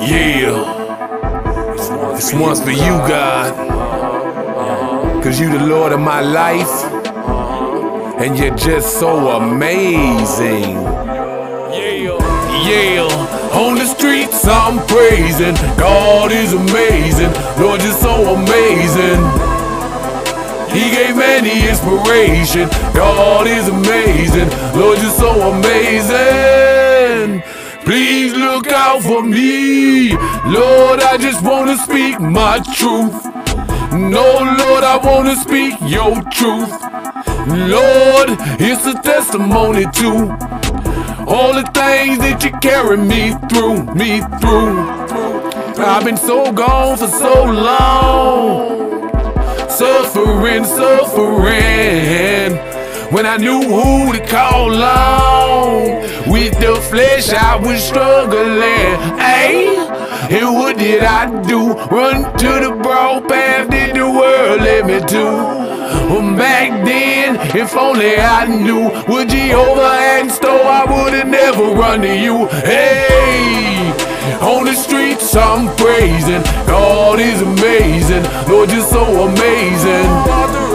Yeah. This one's for you, God. Cause you the Lord of my life. And you're just so amazing. Yeah. Yeah. On the streets I'm praising. God is amazing. Lord, you're so amazing. He gave man the inspiration. God is amazing. Lord, you're so amazing. Please look out for me. Lord, I just wanna speak my truth. No, Lord, I wanna speak your truth. Lord, it's a testimony to All the things that you carry me through, me through. I've been so gone for so long. Suffering, suffering. When I knew who to call on. The flesh I was struggling. Hey, and what did I do? Run to the broad path that the world led me to. Well, back then, if only I knew what Jehovah had in store, I would have never run to you. Hey, on the streets I'm praising. God is amazing. Lord, you're so amazing.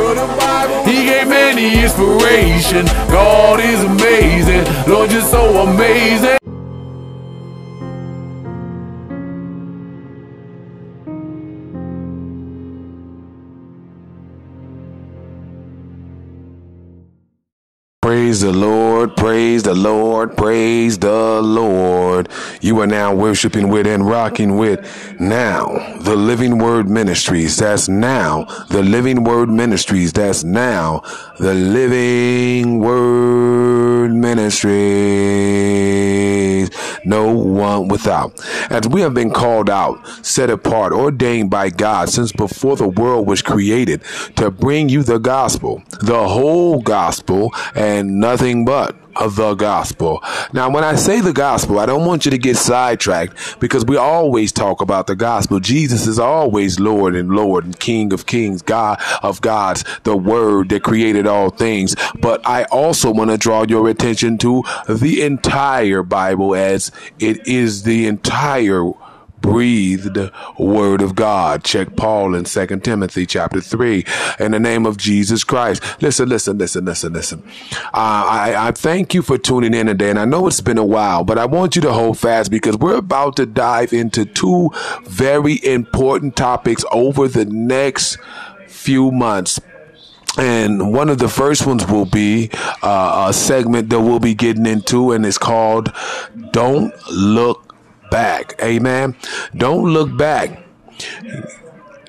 The inspiration. God is amazing. Lord, you're so amazing. Praise the Lord, praise the Lord, praise the Lord. You are now worshiping with and rocking with now the Living Word Ministries. That's now the Living Word Ministries. That's now the Living Word Ministries. No one without. As we have been called out, set apart, ordained by God since before the world was created to bring you the gospel, the whole gospel, and nothing but the gospel. Now, when I say the gospel, I don't want you to get sidetracked because we always talk about the gospel. Jesus is always Lord and Lord and King of kings, God of gods, the word that created all things. But I also want to draw your attention to the entire Bible as it is the entire breathed word of God. Check Paul in Second Timothy chapter 3 in the name of Jesus Christ. Listen, listen, listen, listen, listen. Uh, I, I thank you for tuning in today. And I know it's been a while, but I want you to hold fast because we're about to dive into two very important topics over the next few months. And one of the first ones will be uh, a segment that we'll be getting into, and it's called Don't Look back. Amen. Don't look back.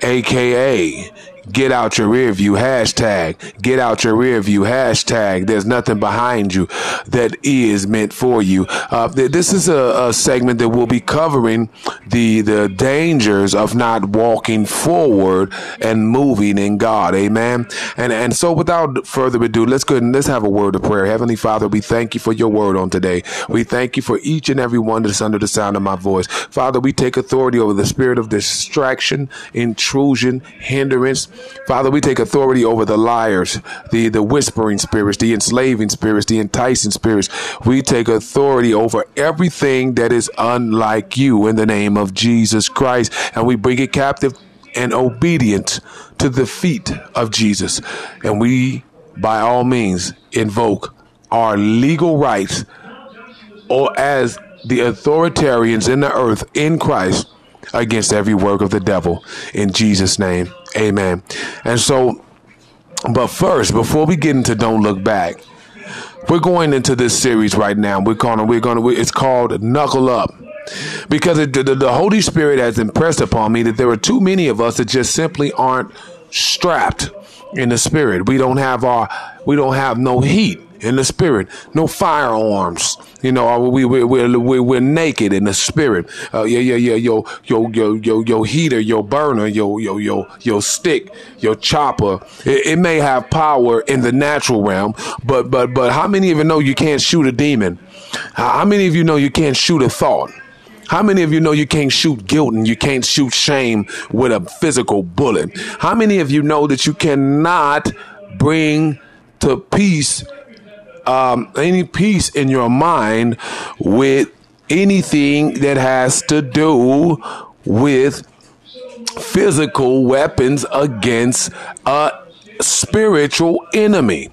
AKA get out your rear view hashtag. Get out your rear view hashtag. There's nothing behind you that is meant for you. Uh, th- this is a, a, segment that will be covering the the dangers of not walking forward and moving in god. Amen? And and so without further ado let's go and let's have a word of prayer. Heavenly father we thank you for your word on today. We thank you for each and every one that's under the sound of my voice. Father we take authority over the spirit of distraction intrusion hindrance Father, we take authority over the liars, the, the whispering spirits, the enslaving spirits, the enticing spirits. We take authority over everything that is unlike you in the name of Jesus Christ. And we bring it captive and obedient to the feet of Jesus. And we, by all means, invoke our legal rights or as the authoritarians in the earth in Christ against every work of the devil in Jesus' name. Amen. And so, but first, before we get into Don't Look Back, we're going into this series right now. We're gonna, we're gonna, it's called Knuckle Up. Because it, the, the Holy Spirit has impressed upon me that there are too many of us that just simply aren't strapped in the spirit. We don't have our, we don't have no heat in the spirit. No firearms. You know, we we we we we're naked in the spirit. Uh, yeah, yeah, yeah. Your your your your your heater, your burner, your your your your stick, your chopper. It, it may have power in the natural realm, but but but how many of you know you can't shoot a demon? How many of you know you can't shoot a thought? How many of you know you can't shoot guilt and you can't shoot shame with a physical bullet? How many of you know that you cannot bring to peace um, any peace in your mind with anything that has to do with physical weapons against a spiritual enemy.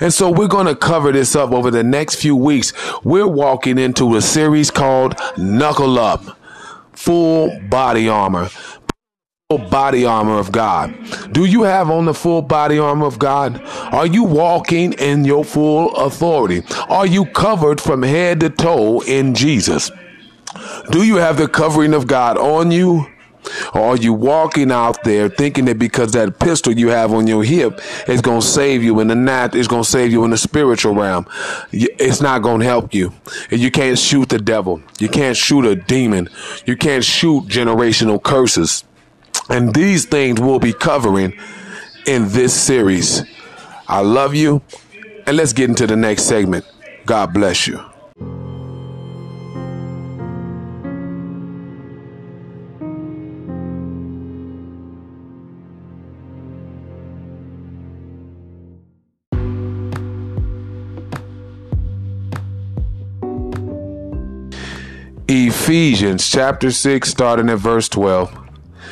And so we're going to cover this up over the next few weeks. We're walking into a series called Knuckle Up Full Body Armor. Body armor of God. Do you have on the full body armor of God? Are you walking in your full authority? Are you covered from head to toe in Jesus? Do you have the covering of God on you? Or are you walking out there thinking that because that pistol you have on your hip is going to save you in the nat, is going to save you in the spiritual realm? It's not going to help you. You can't shoot the devil. You can't shoot a demon. You can't shoot generational curses. And these things we'll be covering in this series. I love you. And let's get into the next segment. God bless you. Ephesians chapter 6, starting at verse 12.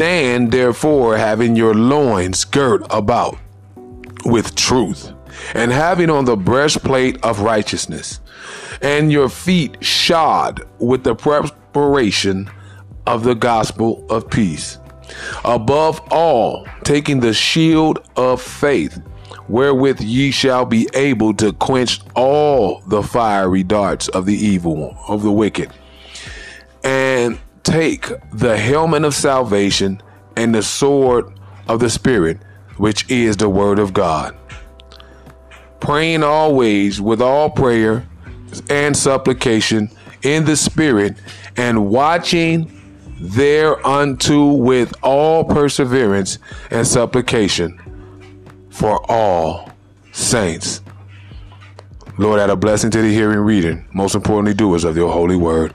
stand therefore, having your loins girt about with truth, and having on the breastplate of righteousness, and your feet shod with the preparation of the gospel of peace. Above all, taking the shield of faith, wherewith ye shall be able to quench all the fiery darts of the evil, of the wicked and take the helmet of salvation and the sword of the Spirit, which is the Word of God. Praying always with all prayer and supplication in the Spirit, and watching thereunto with all perseverance and supplication for all saints. Lord, add a blessing to the hearing reading. most importantly, doers of your holy word.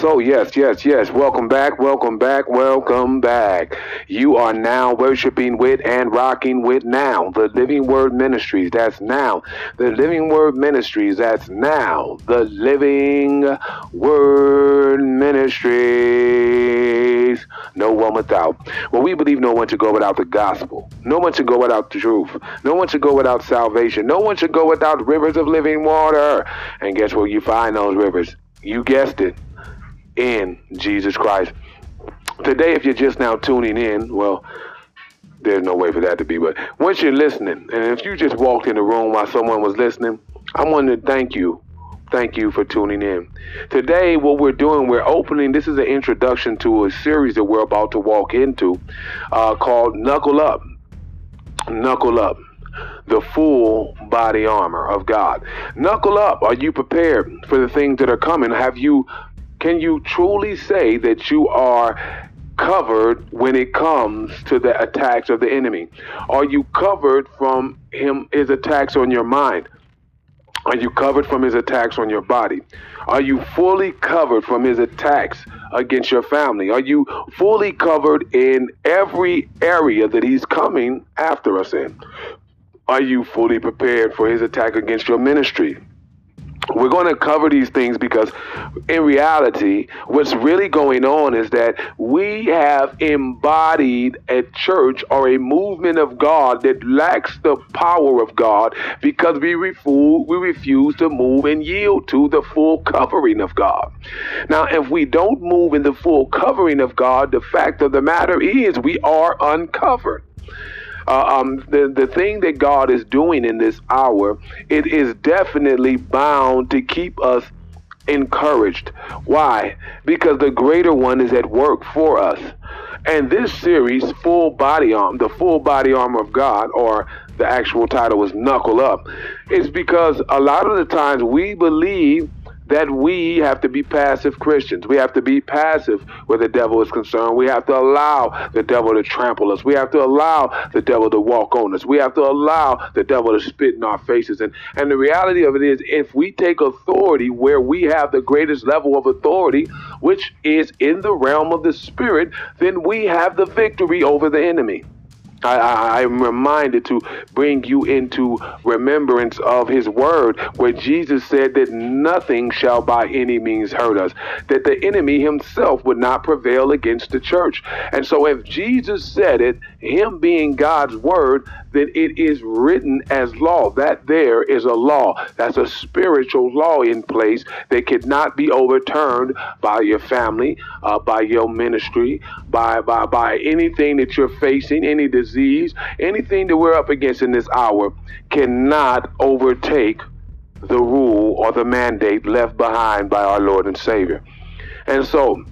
So, yes, yes, yes. Welcome back, welcome back, welcome back. You are now worshiping with and rocking with now the Living Word Ministries. That's now the Living Word Ministries. That's now the Living Word Ministries. No one without. Well, we believe no one should go without the gospel. No one should go without the truth. No one should go without salvation. No one should go without rivers of living water. And guess where you find those rivers? You guessed it in Jesus Christ. Today, if you're just now tuning in, well, there's no way for that to be. But once you're listening, and if you just walked in the room while someone was listening, I want to thank you. Thank you for tuning in. Today, what we're doing, we're opening, this is an introduction to a series that we're about to walk into uh, called Knuckle Up. Knuckle Up the full body armor of God. Knuckle up. Are you prepared for the things that are coming? Have you can you truly say that you are covered when it comes to the attacks of the enemy? Are you covered from him his attacks on your mind? Are you covered from his attacks on your body? Are you fully covered from his attacks against your family? Are you fully covered in every area that he's coming after us in? Are you fully prepared for his attack against your ministry? We're going to cover these things because in reality what's really going on is that we have embodied a church or a movement of god that lacks the power of god because we refuse, we refuse to move and yield to the full covering of god. Now if we don't move in the full covering of god the fact of the matter is we are uncovered uh, um, the the thing that God is doing in this hour, it is definitely bound to keep us encouraged. Why? Because the greater one is at work for us. And this series, Full Body Arm, the Full Body Armor of God, or the actual title was Knuckle Up, is because a lot of the times we believe that we have to be passive Christians. We have to be passive where the devil is concerned. We have to allow the devil to trample us. We have to allow the devil to walk on us. We have to allow the devil to spit in our faces. And and the reality of it is if we take authority where we have the greatest level of authority, which is in the realm of the spirit, then we have the victory over the enemy. I, am reminded to bring you into remembrance of his word, where Jesus said that nothing shall by any means hurt us, that the enemy himself would not prevail against the church. And so, if Jesus said it, him being God's word, then it is written as law. That there is a law. That's a spiritual law in place that cannot be overturned by your family, uh, by your ministry, by, by, by anything that you're facing, any disease, anything that we're up against in this hour cannot overtake the rule or the mandate left behind by our Lord and Savior. And so,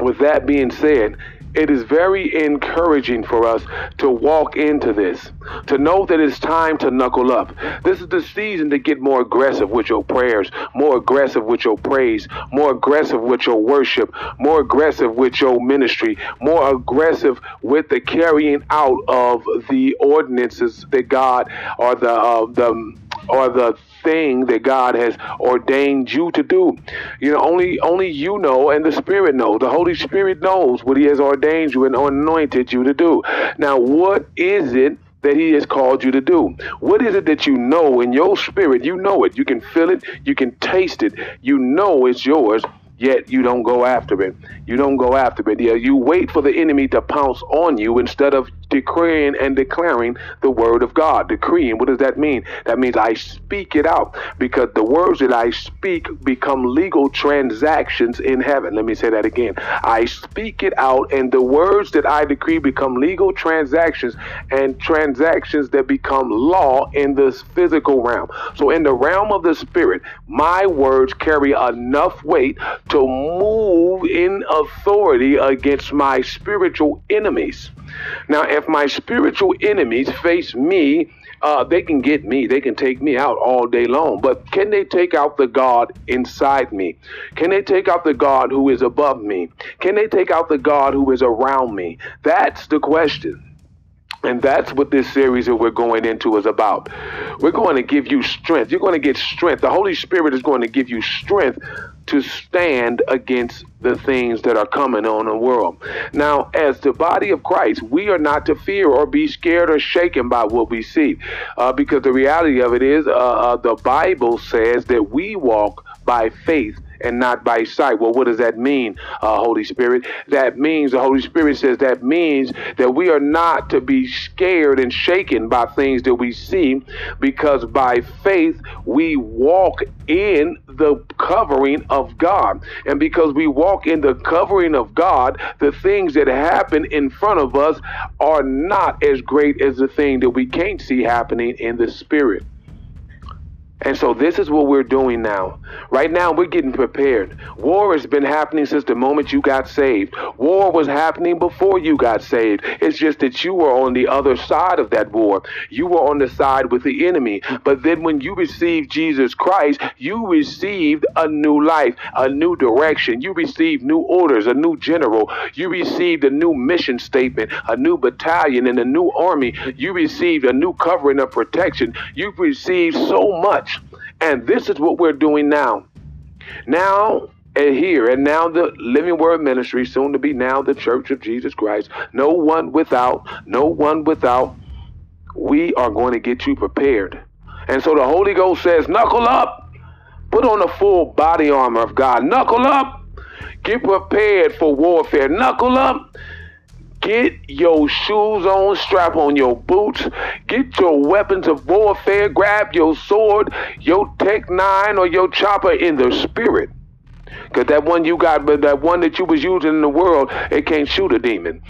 with that being said, it is very encouraging for us to walk into this, to know that it's time to knuckle up. This is the season to get more aggressive with your prayers, more aggressive with your praise, more aggressive with your worship, more aggressive with your ministry, more aggressive with the carrying out of the ordinances that God or the uh, the or the thing that God has ordained you to do. You know, only only you know and the Spirit knows. The Holy Spirit knows what He has ordained you and anointed you to do. Now, what is it that he has called you to do. What is it that you know in your spirit? You know it. You can feel it. You can taste it. You know it's yours yet you don't go after it. You don't go after it. Yeah, you wait for the enemy to pounce on you instead of decreeing and declaring the word of God. Decreeing, what does that mean? That means I speak it out because the words that I speak become legal transactions in heaven. Let me say that again. I speak it out, and the words that I decree become legal transactions and transactions that become law in this physical realm. So, in the realm of the spirit, my words carry enough weight to move in authority against my spiritual enemies. Now, if my spiritual enemies face me, uh, they can get me. They can take me out all day long. But can they take out the God inside me? Can they take out the God who is above me? Can they take out the God who is around me? That's the question. And that's what this series that we're going into is about. We're going to give you strength. You're going to get strength. The Holy Spirit is going to give you strength to stand against the things that are coming on the world. Now, as the body of Christ, we are not to fear or be scared or shaken by what we see, uh, because the reality of it is, uh, uh, the Bible says that we walk by faith and not by sight. Well, what does that mean, uh, Holy Spirit? That means, the Holy Spirit says that means that we are not to be scared and shaken by things that we see because by faith we walk in the covering of God. And because we walk in the covering of God, the things that happen in front of us are not as great as the thing that we can't see happening in the spirit. And so this is what we're doing now. Right now, we're getting prepared. War has been happening since the moment you got saved. War was happening before you got saved. It's just that you were on the other side of that war. You were on the side with the enemy. But then when you received Jesus Christ, you received a new life, a new direction. You received new orders, a new general. You received a new mission statement, a new battalion, and a new army. You received a new covering of protection. You've received so much and this is what we're doing now. Now, and here and now the Living Word Ministry, soon to be now the Church of Jesus Christ. No one without, no one without. We are going to get you prepared. And so the Holy Ghost says, knuckle up, Put on the full body armor of God. Knuckle up. Get prepared for warfare. Knuckle up. Get your shoes on, strap on your boots, get your weapons of warfare, grab your sword, your Tech 9 or your chopper in the spirit. Because that one you got, but that one that you was using in the world, it can't shoot a demon.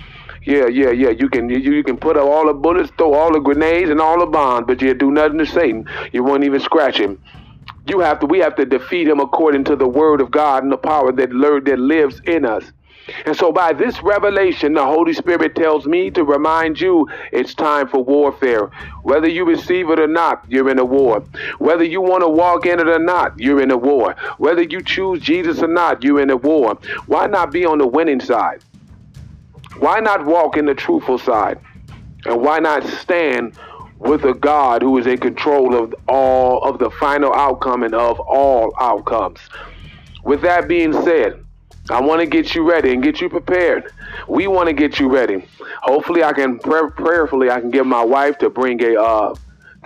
Yeah, yeah, yeah. You can you, you can put all the bullets, throw all the grenades and all the bombs, but you do nothing to Satan. You won't even scratch him. You have to we have to defeat him according to the word of God and the power that that lives in us. And so, by this revelation, the Holy Spirit tells me to remind you it's time for warfare. Whether you receive it or not, you're in a war. Whether you want to walk in it or not, you're in a war. Whether you choose Jesus or not, you're in a war. Why not be on the winning side? Why not walk in the truthful side? And why not stand with a God who is in control of all of the final outcome and of all outcomes? With that being said, I want to get you ready and get you prepared. We want to get you ready. Hopefully, I can prayerfully I can get my wife to bring a uh,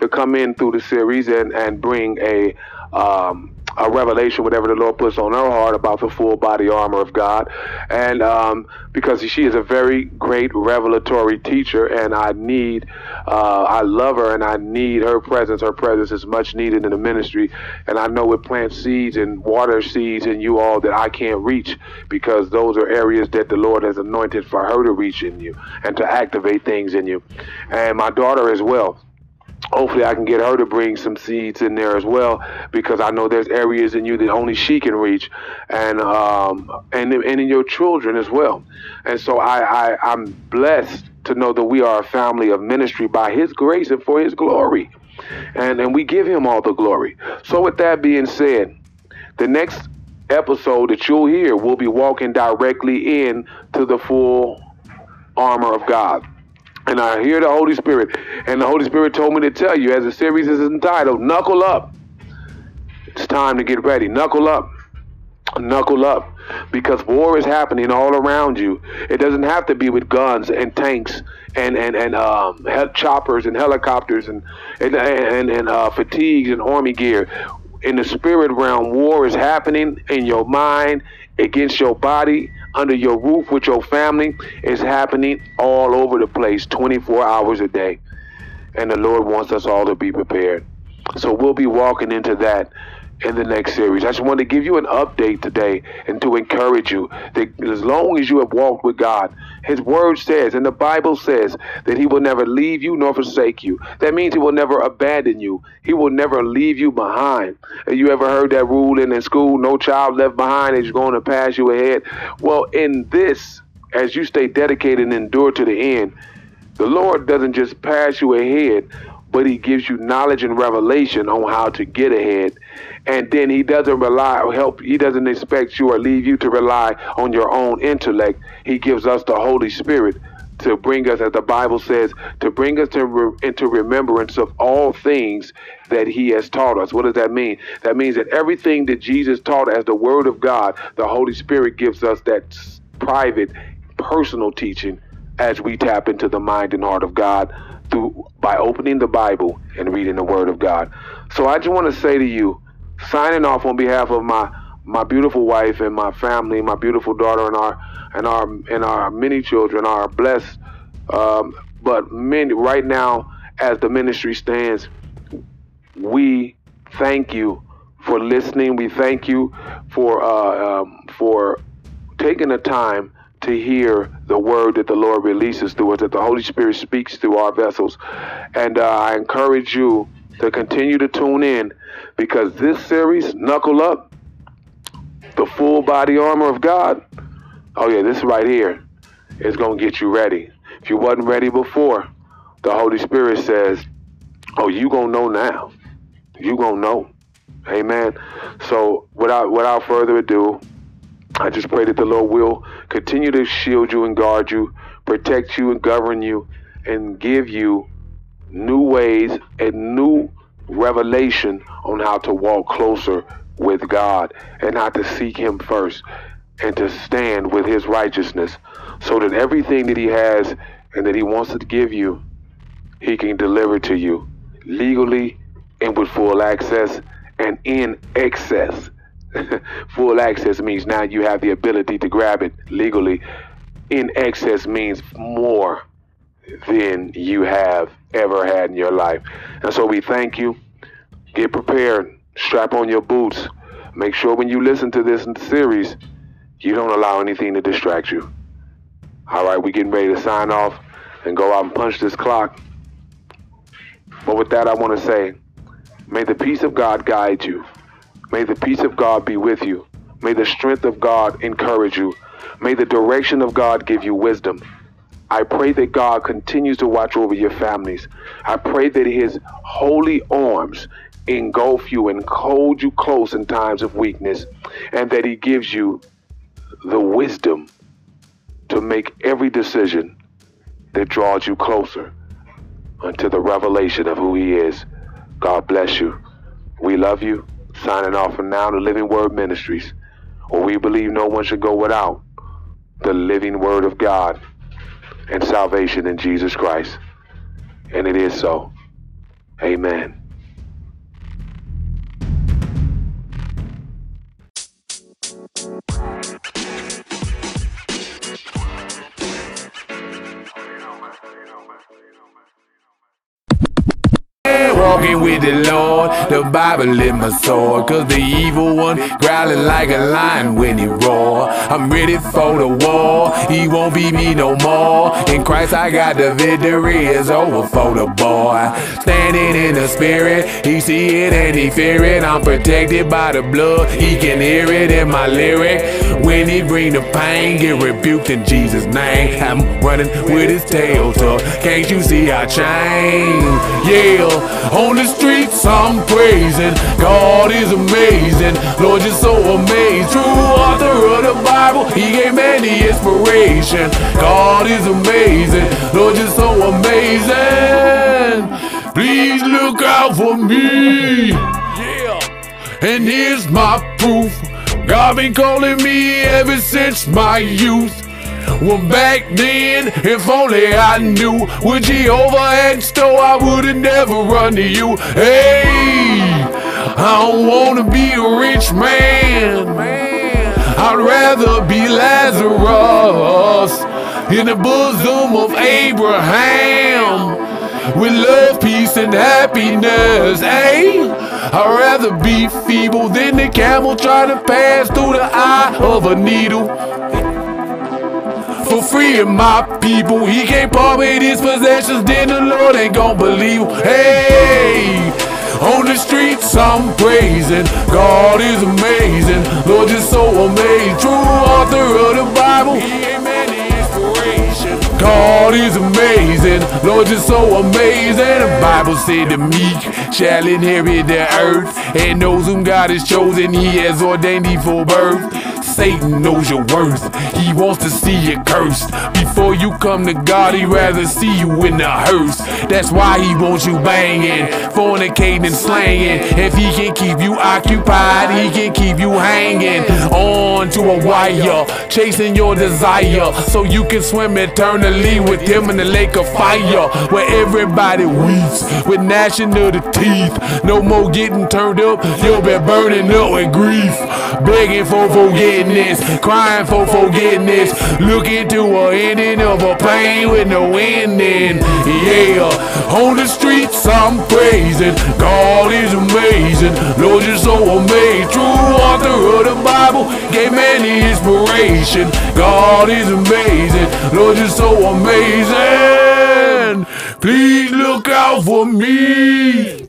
to come in through the series and and bring a um, a revelation, whatever the Lord puts on her heart about the full body armor of God. And um, because she is a very great revelatory teacher, and I need, uh, I love her, and I need her presence. Her presence is much needed in the ministry. And I know it plants seeds and water seeds in you all that I can't reach because those are areas that the Lord has anointed for her to reach in you and to activate things in you. And my daughter as well hopefully I can get her to bring some seeds in there as well because I know there's areas in you that only she can reach and um, and and in your children as well. And so I, I I'm blessed to know that we are a family of ministry by his grace and for his glory. And and we give him all the glory. So with that being said the next episode that you'll hear will be walking directly in to the full armor of God and I hear the Holy Spirit. And the Holy Spirit told me to tell you, as the series is entitled, Knuckle Up. It's time to get ready. Knuckle up. Knuckle up. Because war is happening all around you. It doesn't have to be with guns and tanks and and and um, choppers and helicopters and and and, and uh, fatigues and army gear. In the spirit realm, war is happening in your mind, against your body, under your roof with your family is happening all over the place 24 hours a day. And the Lord wants us all to be prepared. So we'll be walking into that in the next series. I just want to give you an update today and to encourage you that as long as you have walked with God, His Word says, and the Bible says, that He will never leave you nor forsake you. That means He will never abandon you. He will never leave you behind. You ever heard that rule in, in school? No child left behind is going to pass you ahead. Well, in this, as you stay dedicated and endure to the end, the Lord doesn't just pass you ahead, but he gives you knowledge and revelation on how to get ahead. And then he doesn't rely or help, he doesn't expect you or leave you to rely on your own intellect. He gives us the Holy Spirit to bring us, as the Bible says, to bring us to re- into remembrance of all things that He has taught us. What does that mean? That means that everything that Jesus taught as the Word of God, the Holy Spirit gives us that private, personal teaching as we tap into the mind and heart of God through by opening the Bible and reading the Word of God. So I just want to say to you, signing off on behalf of my my beautiful wife and my family, my beautiful daughter and our and our and our many children are blessed. Um, but many right now, as the ministry stands, we thank you for listening. We thank you for uh, um, for taking the time to hear the word that the Lord releases through us, that the Holy Spirit speaks through our vessels. And uh, I encourage you to continue to tune in because this series, Knuckle Up, the full body armor of God, oh yeah, this right here is going to get you ready. If you wasn't ready before, the Holy Spirit says, oh, you going to know now. You going to know. Amen. So without without further ado, I just pray that the Lord will continue to shield you and guard you, protect you and govern you, and give you new ways and new revelation on how to walk closer with God and how to seek Him first and to stand with His righteousness so that everything that He has and that He wants to give you, He can deliver to you legally and with full access and in excess. Full access means now you have the ability to grab it legally. In excess means more than you have ever had in your life. And so we thank you. Get prepared. Strap on your boots. Make sure when you listen to this series, you don't allow anything to distract you. All right, we're getting ready to sign off and go out and punch this clock. But with that, I want to say, may the peace of God guide you. May the peace of God be with you. May the strength of God encourage you. May the direction of God give you wisdom. I pray that God continues to watch over your families. I pray that his holy arms engulf you and hold you close in times of weakness, and that he gives you the wisdom to make every decision that draws you closer unto the revelation of who he is. God bless you. We love you. Signing off from now to Living Word Ministries, where we believe no one should go without the living Word of God and salvation in Jesus Christ. And it is so. Amen. Walking with the Lord. The Bible in my sword. Cause the evil one growling like a lion when he roar. I'm ready for the war. He won't beat me no more. In Christ I got the victory. It's over for the boy. Standing in the spirit. He see it and he fear it. I'm protected by the blood. He can hear it in my lyric. When he bring the pain, get rebuked in Jesus' name. I'm running with his tail tucked. Can't you see I change? Yeah. On the streets I'm praising, God is amazing. Lord, you're so amazing. True author of the Bible, He gave man the inspiration. God is amazing. Lord, you're so amazing. Please look out for me. Yeah. And here's my proof. God been calling me ever since my youth. Well, back then, if only I knew what Jehovah had stole, I would've never run to you. Hey, I don't wanna be a rich man. I'd rather be Lazarus in the bosom of Abraham with love, peace, and happiness. Hey, I'd rather be feeble than the camel trying to pass through the eye of a needle for free of my people. He can't part with his possessions, then the Lord ain't gon' believe. Hey, on the streets I'm praising. God is amazing. Lord, you're so amazing. True author of the Bible. God is amazing. Lord, you're so amazing. The Bible said the meek shall inherit the earth. And those whom God has chosen, he has ordained thee for birth. Satan knows your worth. He wants to see you cursed. Before you come to God, he'd rather see you in the hearse. That's why he wants you banging, fornicating and slanging. If he can keep you occupied, he can keep you hanging on to a wire, chasing your desire so you can swim eternally with him in the lake of fire where everybody weeps with gnashing of the teeth. No more getting turned up, you'll be burning up with grief, begging for crying for forgiveness, looking to a ending of a pain with no ending. Yeah, on the streets I'm praising, God is amazing, Lord you're so amazing, true author of the Bible, gave man the inspiration. God is amazing, Lord you're so amazing. Please look out for me.